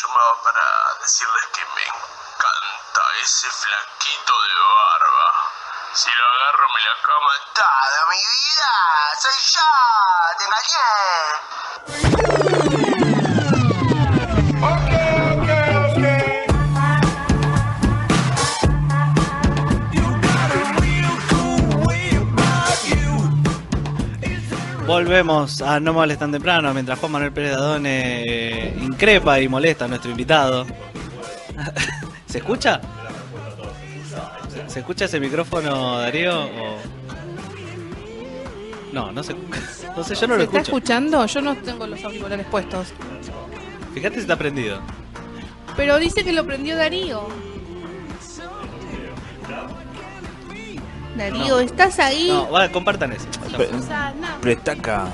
llamaba para decirles que me encanta ese flaquito de barba. Si lo agarro me la cama toda mi vida. Soy yo, te engañé. Volvemos a No Moles tan temprano mientras Juan Manuel Pérez Dadone eh, increpa y molesta a nuestro invitado. ¿Se escucha? ¿Se, se escucha ese micrófono, Darío? o- No, no se No sé, yo no ¿Se lo está escucho. escuchando? Yo no tengo los auriculares puestos. Fíjate si está prendido. Pero dice que lo prendió Darío. Darío, ¿estás ahí? No, va, compartan eso. No. Prestaca.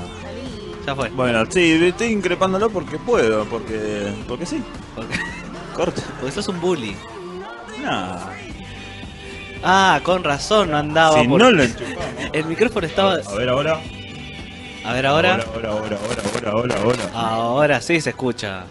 Ya fue. Bueno, sí, estoy increpándolo porque puedo, porque porque sí. Porque, Corta. porque sos un bully. Nah. Ah, con razón no andaba. Si por- no lo enchufamos. El micrófono estaba. A ver ahora. A ver ahora. Ahora, ahora, ahora, ahora, ahora, ahora. Ahora sí se escucha.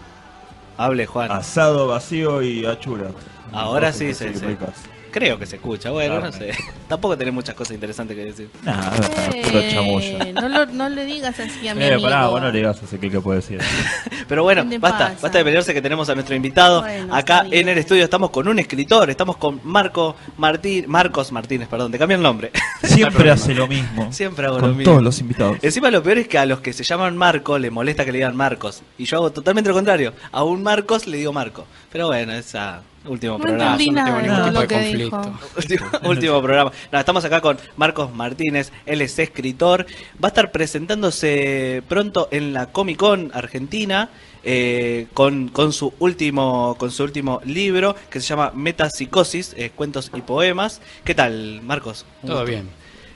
Hable, Juan. Asado vacío y achura. Ahora sí se, se- ricas. Creo que se escucha. Bueno, no sé. Tampoco tenés muchas cosas interesantes que decir. Nah, puro Eh, chamulla. no, lo- no le digas así a mi Eh, amigo. pará, vos no le digas ese que puede decir. Pero bueno, ¿Qué te basta, pasa? basta de pelearse que tenemos a nuestro invitado. Bueno, Acá está bien. en el estudio estamos con un escritor, estamos con Marco Martín, Marcos Martínez, perdón, te cambié el nombre. Siempre hace lo mismo. Siempre hago lo Con mismo. todos los invitados. Encima lo peor es que a los que se llaman Marco le molesta que le digan Marcos. Y yo hago totalmente lo contrario. A un Marcos le digo Marco. Pero bueno, esa último No programa. entendí no nada tengo ningún tipo lo de que conflicto. dijo. Último, último programa. No, estamos acá con Marcos Martínez, él es escritor. Va a estar presentándose pronto en la Comic Con Argentina eh, con, con su último con su último libro que se llama Metapsicosis, eh, cuentos y poemas. ¿Qué tal, Marcos? Todo gusto. bien.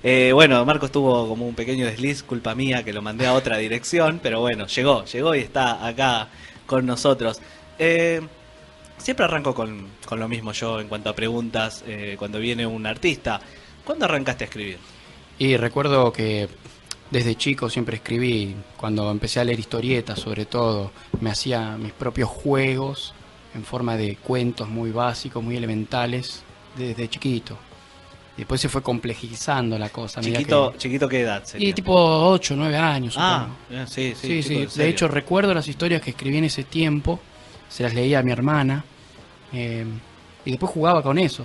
Eh, bueno, Marcos tuvo como un pequeño desliz, culpa mía, que lo mandé a otra dirección, pero bueno, llegó, llegó y está acá con nosotros. Eh, siempre arranco con, con lo mismo yo en cuanto a preguntas eh, cuando viene un artista. ¿Cuándo arrancaste a escribir? Y recuerdo que desde chico siempre escribí, cuando empecé a leer historietas sobre todo, me hacía mis propios juegos en forma de cuentos muy básicos, muy elementales, desde chiquito. Después se fue complejizando la cosa. Chiquito, que- chiquito ¿qué edad sería? Y tipo 8, 9 años. Ah, supongo. eh, sí, sí. Sí, sí. De hecho, recuerdo las historias que escribí en ese tiempo, se las leía a mi hermana, eh, y después jugaba con eso.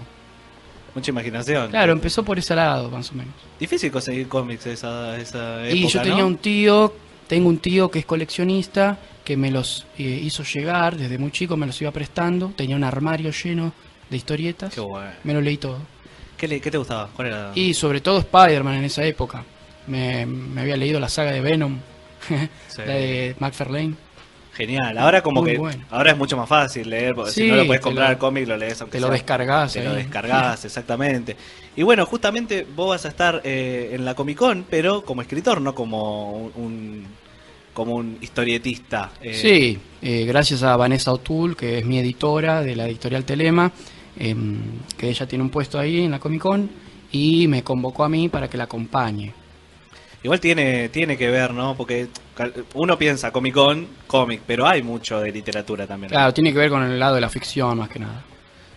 Mucha imaginación. Claro, empezó por ese lado, más o menos. Difícil conseguir cómics esa, esa época, y yo tenía ¿no? un tío, tengo un tío que es coleccionista, que me los eh, hizo llegar, desde muy chico me los iba prestando, tenía un armario lleno de historietas, Qué bueno. me lo leí todo. ¿Qué, le- qué te gustaba? ¿Cuál era? Y sobre todo Spider-Man en esa época. Me, me había leído la saga de Venom, Sí. la de McFarlane. Genial. Ahora como Muy que bueno. ahora es mucho más fácil leer, porque si no lo puedes comprar lo- el cómic, lo lees aunque Te lo sea- descargas. Te lo ahí. descargas, exactamente. Y bueno, justamente vos vas a estar eh, en la Comic Con, pero como escritor, no como un, como un historietista. eh, Sí, eh, gracias a Vanessa O'Toole, que es mi editora de la editorial Telema, em, que ella tiene un puesto ahí en la Comic Con y me convocó a mí para que la acompañe. Igual tiene, tiene que ver, ¿no? Porque uno piensa Comic Con, cómic, pero hay mucho de literatura también. Claro, tiene que ver con el lado de la ficción más que nada.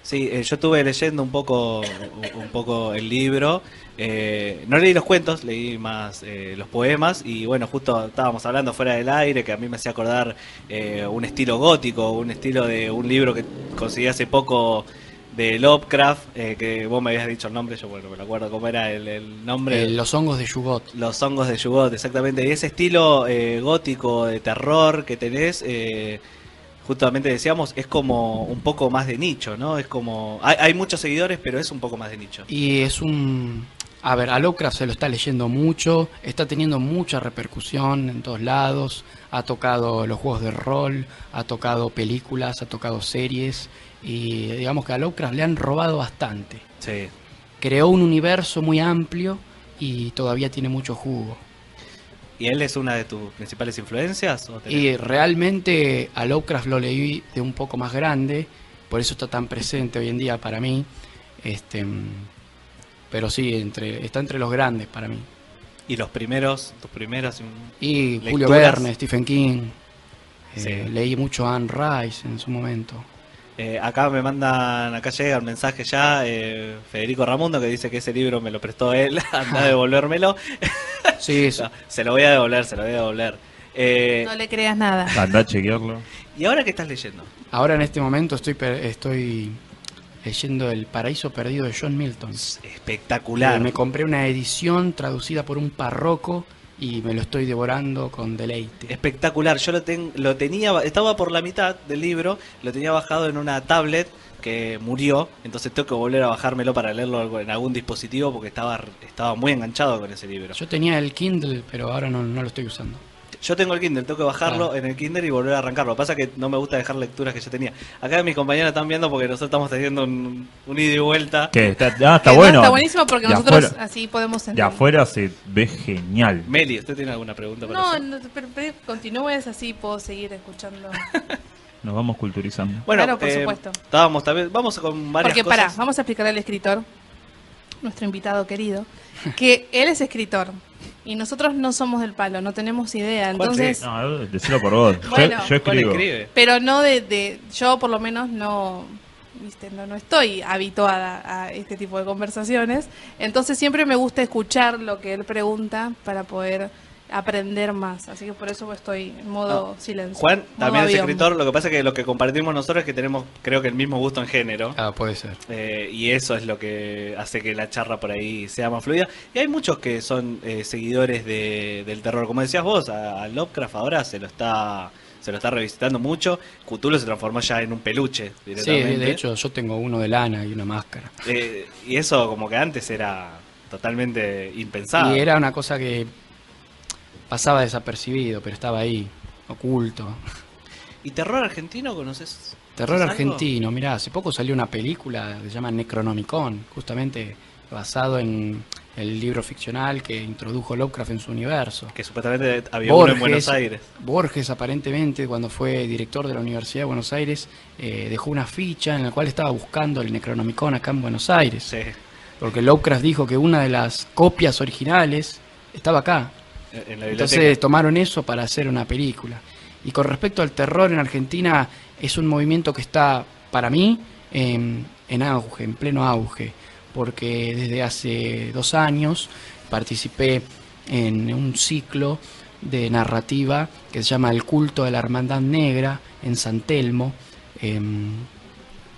Sí, eh, yo estuve leyendo un poco, un poco el libro. eh, no leí los cuentos, leí más eh, los poemas. Y bueno, justo estábamos hablando fuera del aire que a mí me hacía acordar eh, un estilo gótico, un estilo de un libro que conseguí hace poco de Lovecraft, eh, que vos me habías dicho el nombre, yo bueno, me lo acuerdo cómo era el, el nombre. Eh, los hongos de Yugot. Los hongos de Yugot, exactamente. Y ese estilo eh, gótico de terror que tenés, eh, justamente decíamos, es como un poco más de nicho, ¿no? Es como. Hay, hay muchos seguidores, pero es un poco más de nicho. Y es un... A ver, a Lovecraft se lo está leyendo mucho, está teniendo mucha repercusión en todos lados, ha tocado los juegos de rol, ha tocado películas, ha tocado series, y digamos que a Lovecraft le han robado bastante. Sí. Creó un universo muy amplio y todavía tiene mucho jugo. ¿Y él es una de tus principales influencias? ¿O tenés- Y realmente a Lovecraft lo leí de un poco más grande, por eso está tan presente hoy en día para mí. Este, pero sí, entre, está entre los grandes para mí. Y los primeros, tus primeros... Y Julio. Verne, Stephen King. eh. Leí mucho Anne Rice en su momento. Eh, acá me mandan, acá llega el mensaje ya, eh, Federico Ramundo, que dice que ese libro me lo prestó él, anda a devolvérmelo. Sí. No, se lo voy a devolver, se lo voy a devolver. Eh, No le creas nada. Anda a chequearlo. ¿Y ahora qué estás leyendo? Ahora en este momento estoy, per- estoy leyendo El Paraíso Perdido de John Milton. Espectacular. Eh, me compré una edición traducida por un párroco y me lo estoy devorando con deleite. Espectacular. Yo lo, ten- lo tenía, estaba por la mitad del libro, lo tenía bajado en una tablet que murió, entonces tengo que volver a bajármelo para leerlo en algún dispositivo porque estaba, estaba muy enganchado con ese libro. Yo tenía el Kindle, pero ahora no, no lo estoy usando. Yo tengo el Kindle, tengo que bajarlo Ah. en el Kindle y volver a arrancarlo. Lo que pasa es que no me gusta dejar lecturas que ya tenía. Acá mis compañeros están viendo porque nosotros estamos teniendo un, un ida y vuelta. Que está, ah, está Que no, bueno. está buenísimo porque De nosotros afuera- así podemos de entender. afuera se ve genial. Meli, ¿usted tiene alguna pregunta para No, hacer? no, pero, pero continúes así, puedo seguir escuchando. Nos vamos culturizando. Bueno, Claro, por eh, supuesto. Estábamos también, vamos con varias Porque cosas. pará, vamos a explicarle al escritor, nuestro invitado querido, que él es escritor y nosotros no somos del palo, no tenemos idea. Entonces, No, decilo por vos. Yo- Bueno. yo, ¿Cuál escribo. escribe? pero no de, de- yo por lo menos no, viste, no, no estoy habituada a este tipo de conversaciones. Entonces siempre me gusta escuchar lo que él pregunta para poder aprender más. Así que por eso estoy en modo Ah, silencio. Juan modo también es avión. escritor, lo que pasa es que lo que compartimos nosotros es que tenemos creo que el mismo gusto en género. Ah, puede ser. Eh, y eso es lo que hace que la charla por ahí sea más fluida. Y hay muchos que son eh, seguidores de- del terror. Como decías vos, a, a Lovecraft ahora se lo está se lo está revisitando mucho. Cthulhu se transformó ya en un peluche Sí, directamente. de hecho yo tengo uno de lana y una máscara. Eh, y eso como que antes era totalmente impensado. Y era una cosa que pasaba desapercibido, pero estaba ahí, oculto. ¿Y terror argentino conoces? Terror argentino, mirá, hace poco salió una película que se llama Necronomicon, justamente basado en el libro ficcional que introdujo Lovecraft en su universo. Que supuestamente había uno en Buenos Aires. Borges aparentemente cuando fue director de la Universidad de Buenos Aires eh, dejó una ficha en la cual estaba buscando el Necronomicon acá en Buenos Aires. Sí. Porque Lovecraft dijo que una de las copias originales estaba acá. En la biblioteca. Entonces tomaron eso para hacer una película. Y con respecto al terror en Argentina, es un movimiento que está, para mí, en, en auge, en pleno auge. Porque desde hace dos años participé en un ciclo de narrativa que se llama El culto de la Hermandad Negra en San Telmo, em,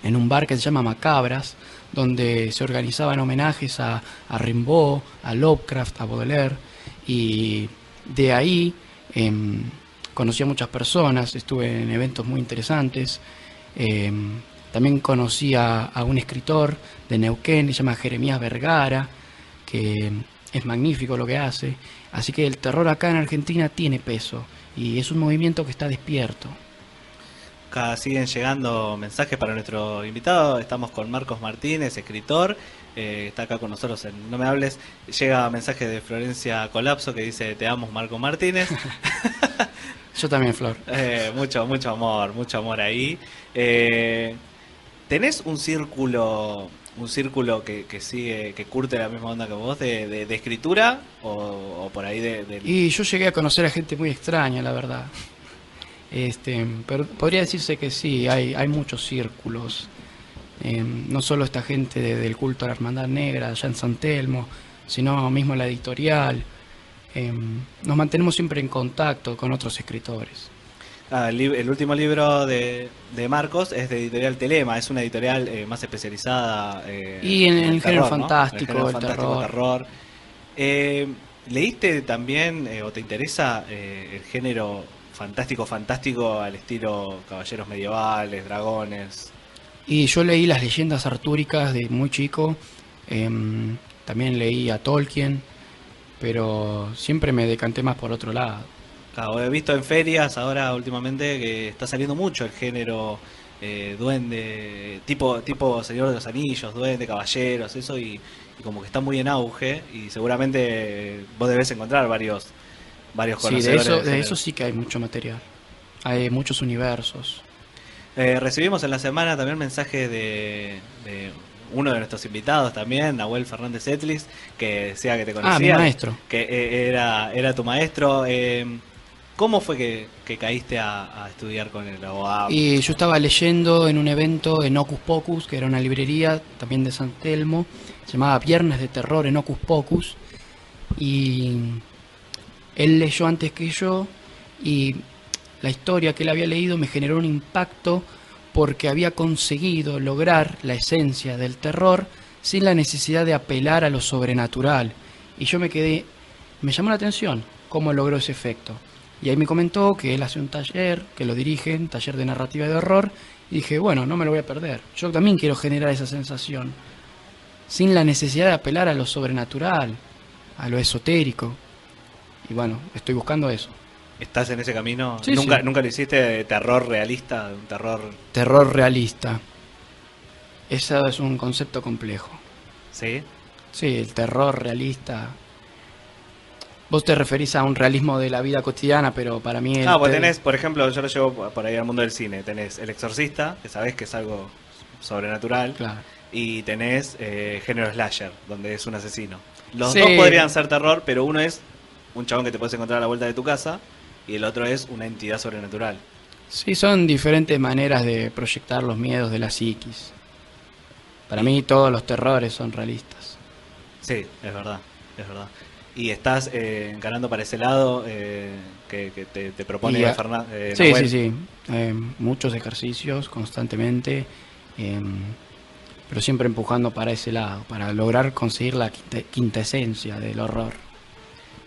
en un bar que se llama Macabras, donde se organizaban homenajes a, a Rimbaud, a Lovecraft, a Baudelaire, y de ahí em, conocí a muchas personas, estuve en eventos muy interesantes. em, también conocí a, a un escritor de Neuquén, se llama Jeremías Vergara, que es magnífico lo que hace. Así que el terror acá en Argentina tiene peso y es un movimiento que está despierto. Acá siguen llegando mensajes para nuestro invitado. Estamos con Marcos Martínez, escritor. Eh, está acá con nosotros en No Me Hables. Llega mensaje de Florencia Colapso que dice: Te amo, Marco Martínez. Yo también, Flor. Eh, mucho, mucho amor, mucho amor ahí. Eh, ¿Tenés un círculo, un círculo que, que sigue, que curte la misma onda que vos de, de- de escritura o, o por ahí de, de- Y yo llegué a conocer a gente muy extraña, la verdad. Este, pero podría decirse que sí, hay, hay muchos círculos. Eh, no solo esta gente de- del culto a la Hermandad Negra, allá en San Telmo, sino mismo la editorial. Eh, nos mantenemos siempre en contacto con otros escritores. Ah, el, último libro de, de Marcos es de editorial Telema, es una editorial eh, más especializada eh, Y en el género fantástico, En el género el fantástico, terror. Eh, ¿Leíste también o te interesa el género fantástico, fantástico al estilo caballeros medievales, dragones? Y yo leí las leyendas artúricas de muy chico, em, también leí a Tolkien, pero siempre me decanté más por otro lado. Claro, he visto en ferias ahora últimamente que está saliendo mucho el género eh, duende, tipo tipo Señor de los Anillos, duende, caballeros, eso, y, y como que está muy en auge y seguramente vos debés encontrar varios varios Sí, de conocedores. eso, de eso sí que hay mucho material. Hay muchos universos. Eh, recibimos en la semana también mensaje de, de uno de nuestros invitados también, Nahuel Fernández Etlis, que decía que te conocía. Ah, mi maestro. Que eh, era, era tu maestro. Eh, ¿Cómo fue que, que caíste a, a estudiar con el abogado? Y yo estaba leyendo en un evento en Ocus Pocus, que era una librería también de San Telmo, se llamaba Viernes de Terror en Ocus Pocus, y él leyó antes que yo, y la historia que él había leído me generó un impacto porque había conseguido lograr la esencia del terror sin la necesidad de apelar a lo sobrenatural. Y yo me quedé, me llamó la atención cómo logró ese efecto. Y ahí me comentó que él hace un taller, que lo dirige, un taller de narrativa de horror, y dije, bueno, no me lo voy a perder. Yo también quiero generar esa sensación, sin la necesidad de apelar a lo sobrenatural, a lo esotérico. Y bueno, estoy buscando eso. ¿Estás en ese camino? Sí, ¿Nunca, sí. ¿Nunca lo hiciste de terror realista? Un terror. Terror realista. Ese es un concepto complejo. ¿Sí? Sí, el terror realista. Vos te referís a un realismo de la vida cotidiana, pero para mí... Ah, pues tenés, por ejemplo, yo lo llevo por ahí al mundo del cine. Tenés El Exorcista, que sabés que es algo sobrenatural. Claro. Y tenés eh, género slasher, donde es un asesino. Los Sí. dos podrían ser terror, pero uno es un chabón que te puedes encontrar a la vuelta de tu casa y el otro es una entidad sobrenatural. Sí, son diferentes maneras de proyectar los miedos de la psiquis. Para mí todos los terrores son realistas. Sí, es verdad, es verdad. Y estás eh, encarando para ese lado eh, que, que te, te propone Y a- Fernan- eh, sí, sí, sí. Eh, muchos ejercicios constantemente, eh, pero siempre empujando para ese lado, para lograr conseguir la quinte- quintesencia del horror.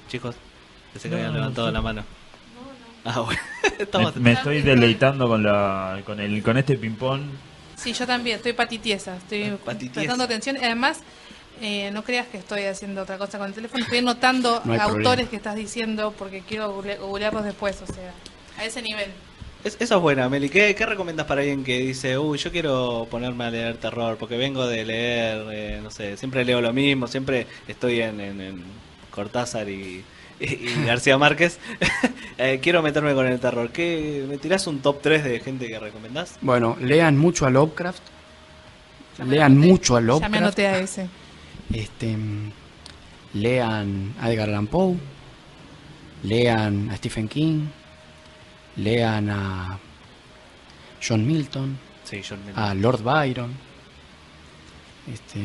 Chicos, pensé que No, habían levantado sí. la mano. Ah, bueno. Me, me estoy deleitando con la con el con este ping pong. Sí, yo también, estoy patitiesa, estoy Patitiesa. prestando atención. Y Además, eh, no creas que estoy haciendo otra cosa con el teléfono, estoy anotando No autores problema. que estás diciendo porque quiero google- googlearlos después, o sea, a ese nivel. Es- eso es buena, Meli. ¿Qué, ¿Qué recomiendas para alguien que dice, uy, yo quiero ponerme a leer terror porque vengo de leer, eh, no sé, siempre leo lo mismo, siempre estoy en, en- en Cortázar y, y- García Márquez? Eh, quiero meterme con el terror. ¿Qué, ¿Me tirás un top 3 de gente que recomendás? Bueno, lean mucho a Lovecraft. Ya Lean anoté. mucho a Ya me Lovecraft. anoté a ese. Este, lean a Edgar Allan Poe, lean a Stephen King, lean a John Milton, Sí, a Lord Byron. Este,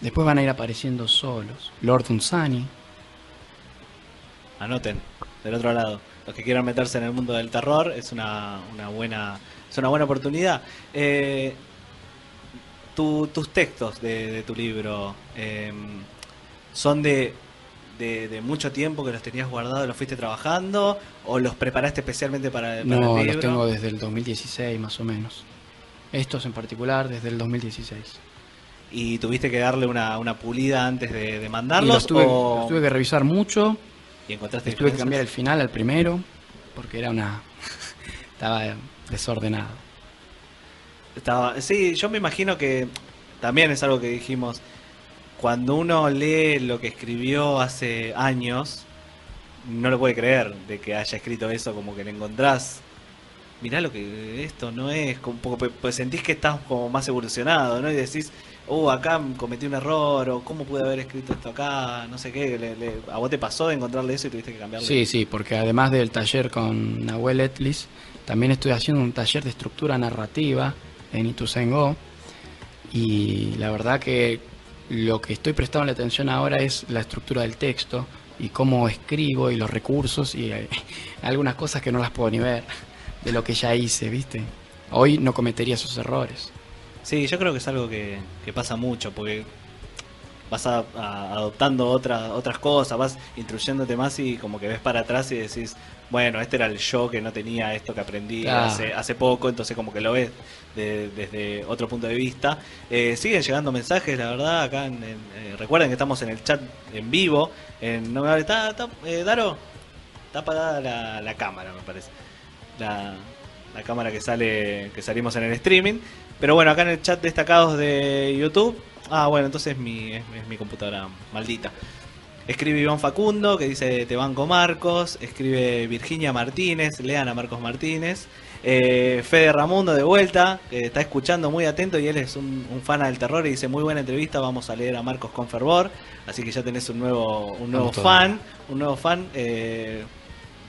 después van a ir apareciendo solos. Lord Dunsany. Anoten, del otro lado. Los que quieran meterse en el mundo del terror es una, una buena es una buena oportunidad. Eh, tu- tus textos de, de tu libro eh, son de, de, de mucho tiempo que los tenías guardados, los fuiste trabajando o los preparaste especialmente para, para No, el los libro. tengo desde el 2016 más o menos. Estos en particular desde el 2016. y tuviste que darle una, una pulida antes de, mandarlos los tuve, o los tuve que revisar mucho. Y encontraste tuve que cambiar el final al primero porque era una estaba desordenado. Estaba, sí, yo me imagino que también es algo que dijimos. Cuando uno lee lo que escribió hace años, no lo puede creer de que haya escrito eso, como que le encontrás. Mirá lo que esto no es, como, poco- pues sentís que estás como más evolucionado, ¿no? Y decís, oh, acá cometí un error, o cómo pude haber escrito esto acá, no sé qué. le- le- ¿A vos te pasó de encontrarle eso y tuviste que cambiarle? Sí, sí, porque además del taller con Nahuel Etlis, también estoy haciendo un taller de estructura narrativa en Ituzaingó y la verdad que lo que estoy prestando la atención ahora es la estructura del texto y cómo escribo y los recursos y hay algunas cosas que no las puedo ni ver de lo que ya hice, ¿viste? Hoy no cometería esos errores. Sí, yo creo que es algo que, que pasa mucho, porque vas a- a- adoptando otra- otras cosas, vas instruyéndote más y como que ves para atrás y decís, bueno, este era el yo que no tenía esto que aprendí Claro. hace, hace poco, entonces como que lo ves de- desde otro punto de vista. Eh, siguen llegando mensajes, la verdad, acá en, en- eh, recuerden que estamos en el chat en vivo, en, no me vale, ¿está, está, eh, Daro? Está apagada la, la cámara, me parece. La, la cámara que sale que salimos en el streaming. Pero bueno, acá en el chat destacados de YouTube. Ah, bueno, entonces es mi, es, es mi computadora maldita. Escribe Iván Facundo, que dice Te banco Marcos. Escribe Virginia Martínez, lean a Marcos Martínez. Eh, Fede Ramundo de vuelta, que está escuchando muy atento y él es un, un fan del terror y dice muy buena entrevista, vamos a leer a Marcos con fervor. Así que ya tenés un nuevo, un nuevo Vamos fan, un nuevo fan. eh,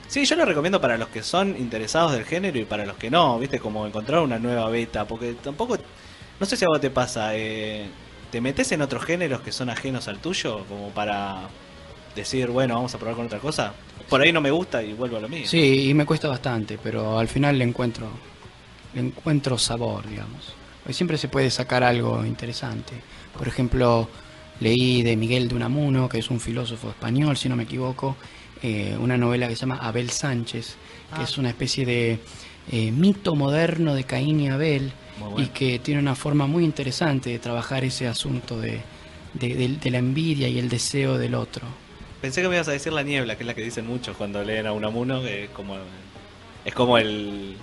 Sí, yo lo recomiendo para los que son interesados del género y para los que no, viste, como encontrar una nueva beta, porque tampoco, no sé si a vos te pasa, eh, te metes en otros géneros que son ajenos al tuyo, como para decir, bueno, vamos a probar con otra cosa. Por ahí no me gusta y vuelvo a lo mío. Sí, y me cuesta bastante, pero al final le encuentro, le encuentro sabor, digamos. Siempre se puede sacar algo interesante. Por ejemplo, leí de Miguel de Unamuno, que es un filósofo español, si no me equivoco, eh, una novela que se llama Abel Sánchez, que Ah. es una especie de eh, mito moderno de Caín y Abel, bueno. y que tiene una forma muy interesante de trabajar ese asunto de, de- de- de la envidia y el deseo del otro. Pensé que me ibas a decir la niebla, que es la que dicen muchos cuando leen a Unamuno, que es como, es como el,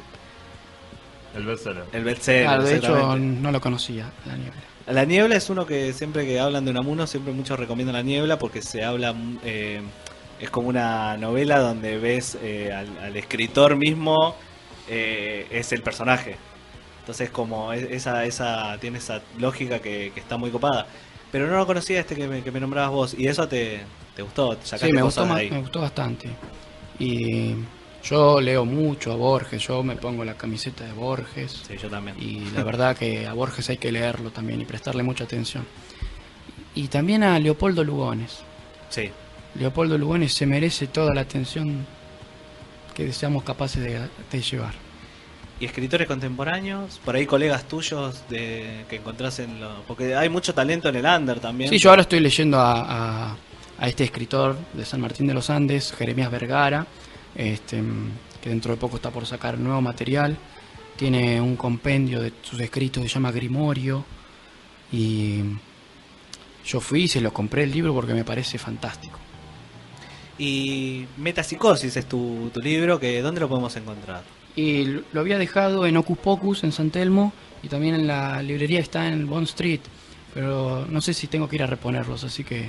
El bestseller. el bestseller. Claro, de hecho no lo conocía, la niebla. La niebla es uno que siempre que hablan de Unamuno, siempre muchos recomiendan la niebla porque se habla, eh, es como una novela donde ves eh, al, al escritor mismo, eh, es el personaje. Entonces como es- esa, esa, tiene esa lógica que, que está muy copada. Pero no lo conocía este que me, que me nombrabas vos y eso te, te gustó, te sacaste Sí, me cosas gustó, me gustó bastante. Y yo leo mucho a Borges, yo me pongo la camiseta de Borges. Sí, yo también. Y la verdad que a Borges hay que leerlo también y prestarle mucha atención. Y también a Leopoldo Lugones. Sí. Leopoldo Lugones se merece toda la atención que seamos capaces de, de llevar. ¿Y escritores contemporáneos? Por ahí colegas tuyos de que encontrás en lo... Porque hay mucho talento en el under también. Sí, yo ahora estoy leyendo a, a- a este escritor de San Martín de los Andes, Jeremías Vergara, este, que dentro de poco está por sacar nuevo material. Tiene un compendio de sus escritos que se llama Grimorio. Y yo fui y se lo compré el libro porque me parece fantástico. Y Metapsicosis es tu, tu libro, que ¿dónde lo podemos encontrar? Y lo había dejado en Ocus Pocus, en San Telmo, y también en la librería está en Bond Street. Pero no sé si tengo que ir a reponerlos, así que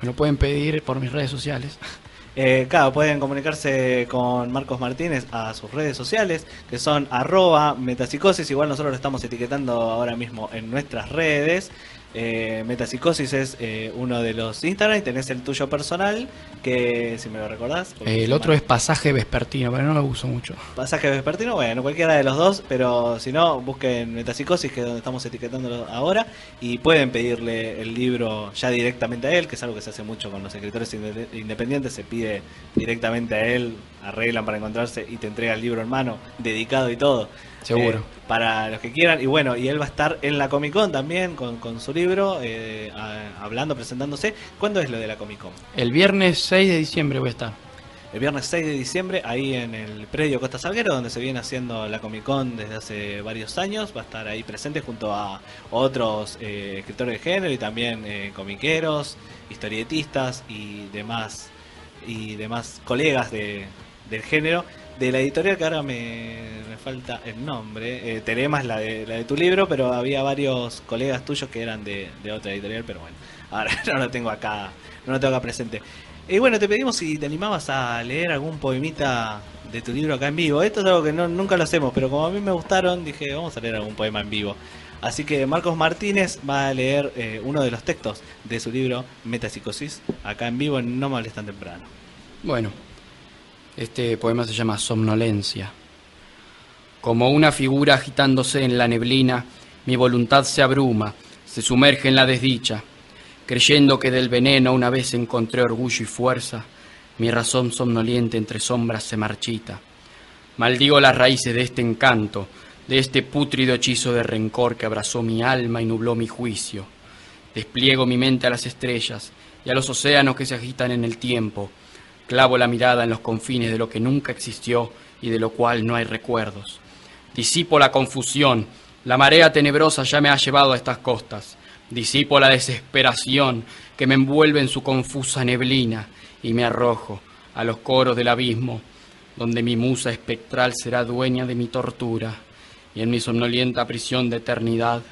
me lo pueden pedir por mis redes sociales. Eh, claro, pueden comunicarse con Marcos Martínez a sus redes sociales, que son arroba metapsicosis, igual nosotros lo estamos etiquetando ahora mismo en nuestras redes. Eh, metapsicosis es eh, uno de los Instagram y tenés el tuyo personal, que si me lo recordás. Eh, el otro es pasaje vespertino, pero no lo uso mucho. Pasaje vespertino, bueno, cualquiera de los dos, pero si no, busquen Metapsicosis, que es donde estamos etiquetándolo ahora, y pueden pedirle el libro ya directamente a él, que es algo que se hace mucho con los escritores inde- independientes, se pide directamente a él, arreglan para encontrarse y te entrega el libro en mano, dedicado y todo. Seguro. Eh, para los que quieran, y bueno, y él va a estar en la Comic Con también con, con su libro, eh, a- hablando, presentándose. ¿Cuándo es lo de la Comic Con? El viernes 6 de diciembre voy a estar. El viernes 6 de diciembre, ahí en el predio Costa Salguero, donde se viene haciendo la Comic Con desde hace varios años, va a estar ahí presente junto a otros eh, escritores de género y también comiqueros, historietistas y demás y demás colegas de, del género. De la editorial que ahora me, me falta el nombre, eh, Terema es la de, la de tu libro, pero había varios colegas tuyos que eran de, de otra editorial, pero bueno, ahora no lo tengo acá, no lo tengo acá presente. Y bueno, te pedimos si te animabas a leer algún poemita de tu libro acá en vivo. Esto es algo que no, nunca lo hacemos, pero como a mí me gustaron, dije, vamos a leer algún poema en vivo. Así que Marcos Martínez va a leer eh, uno de los textos de su libro Metapsicosis, acá en vivo en No Me Temprano. Bueno, este poema se llama Somnolencia. Como una figura agitándose en la neblina, mi voluntad se abruma, se sumerge en la desdicha. Creyendo que del veneno una vez encontré orgullo y fuerza, mi razón somnoliente entre sombras se marchita. Maldigo las raíces de este encanto, de este pútrido hechizo de rencor que abrazó mi alma y nubló mi juicio. Despliego mi mente a las estrellas y a los océanos que se agitan en el tiempo. Clavo la mirada en los confines de lo que nunca existió y de lo cual no hay recuerdos. Disipo la confusión, la marea tenebrosa ya me ha llevado a estas costas. Disipo la desesperación que me envuelve en su confusa neblina y me arrojo a los coros del abismo, donde mi musa espectral será dueña de mi tortura, y en mi somnolienta prisión de eternidad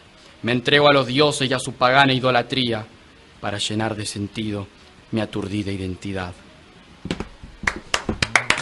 me entrego a los dioses y a su pagana idolatría para llenar de sentido mi aturdida identidad.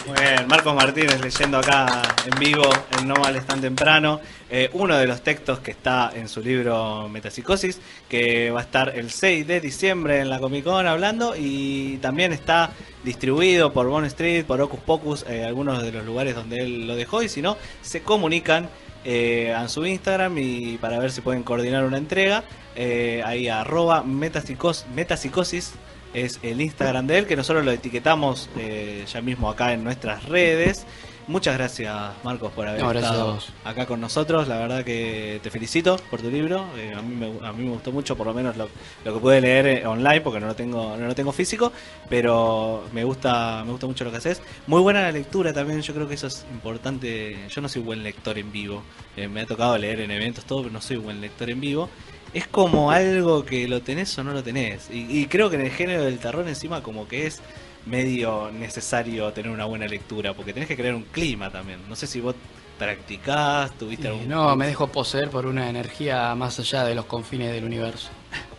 Muy Marcos Martínez leyendo acá en vivo en No Vales Tan Temprano, eh, uno de los textos que está en su libro Metapsicosis, que va a estar el 6 de diciembre en la Comic Con hablando y también está distribuido por Bone Street, por Ocus Pocus, eh, algunos de los lugares donde él lo dejó y si no, se comunican eh, su Instagram y para ver si pueden coordinar una entrega, eh, ahí arroba metapsicos- metapsicosis es el Instagram de él, que nosotros lo etiquetamos eh, ya mismo acá en nuestras redes. Muchas gracias, Marcos, por haber No, estado acá con nosotros. La verdad que te felicito por tu libro. Eh, a, mí me, a mí me gustó mucho, por lo menos lo, lo que pude leer eh, online, porque no lo tengo no lo tengo físico, pero me gusta me gusta mucho lo que haces. Muy buena la lectura también, yo creo que eso es importante. Yo no soy buen lector en vivo. Eh, me ha tocado leer en eventos, todo, pero no soy buen lector en vivo es como algo que lo tenés o no lo tenés. Y, y creo que en el género del terror encima como que es medio necesario tener una buena lectura, porque tenés que crear un clima también. No sé si vos practicás, tuviste algún... no, me dejo poseer por una energía más allá de los confines del universo.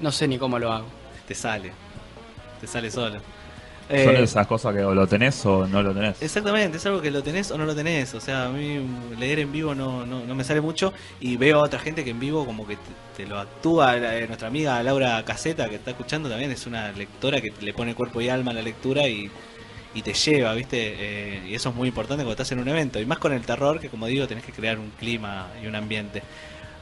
No sé ni cómo lo hago. Te sale, te sale solo. Son Eh, esas cosas que o lo tenés o no lo tenés. Exactamente, es algo que lo tenés o no lo tenés. O sea, a mí leer en vivo no, no, no me sale mucho y veo a otra gente que en vivo como que te, te lo actúa. La- eh, Nuestra amiga Laura Caseta, que está escuchando también, es una lectora que le pone cuerpo y alma a la lectura y, y te lleva, ¿viste? Eh, y eso es muy importante cuando estás en un evento. Y más con el terror, que como digo, tenés que crear un clima y un ambiente.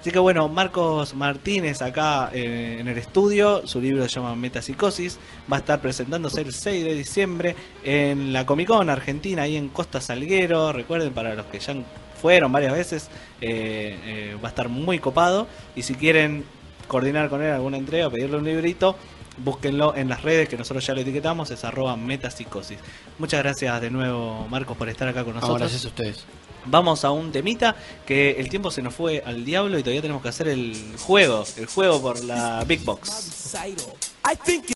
Así que bueno, Marcos Martínez acá eh, en el estudio, su libro se llama Metapsicosis, va a estar presentándose el 6 de diciembre en la Comic Con Argentina, ahí en Costa Salguero, recuerden para los que ya fueron varias veces, eh, eh, va a estar muy copado y si quieren coordinar con él alguna entrega, pedirle un librito, búsquenlo en las redes que nosotros ya lo etiquetamos, es arroba metapsicosis. Muchas gracias de nuevo Marcos por estar acá con No, nosotros. gracias a ustedes. Vamos a un temita que el tiempo se nos fue al diablo y todavía tenemos que hacer el juego, el juego por la Big Box.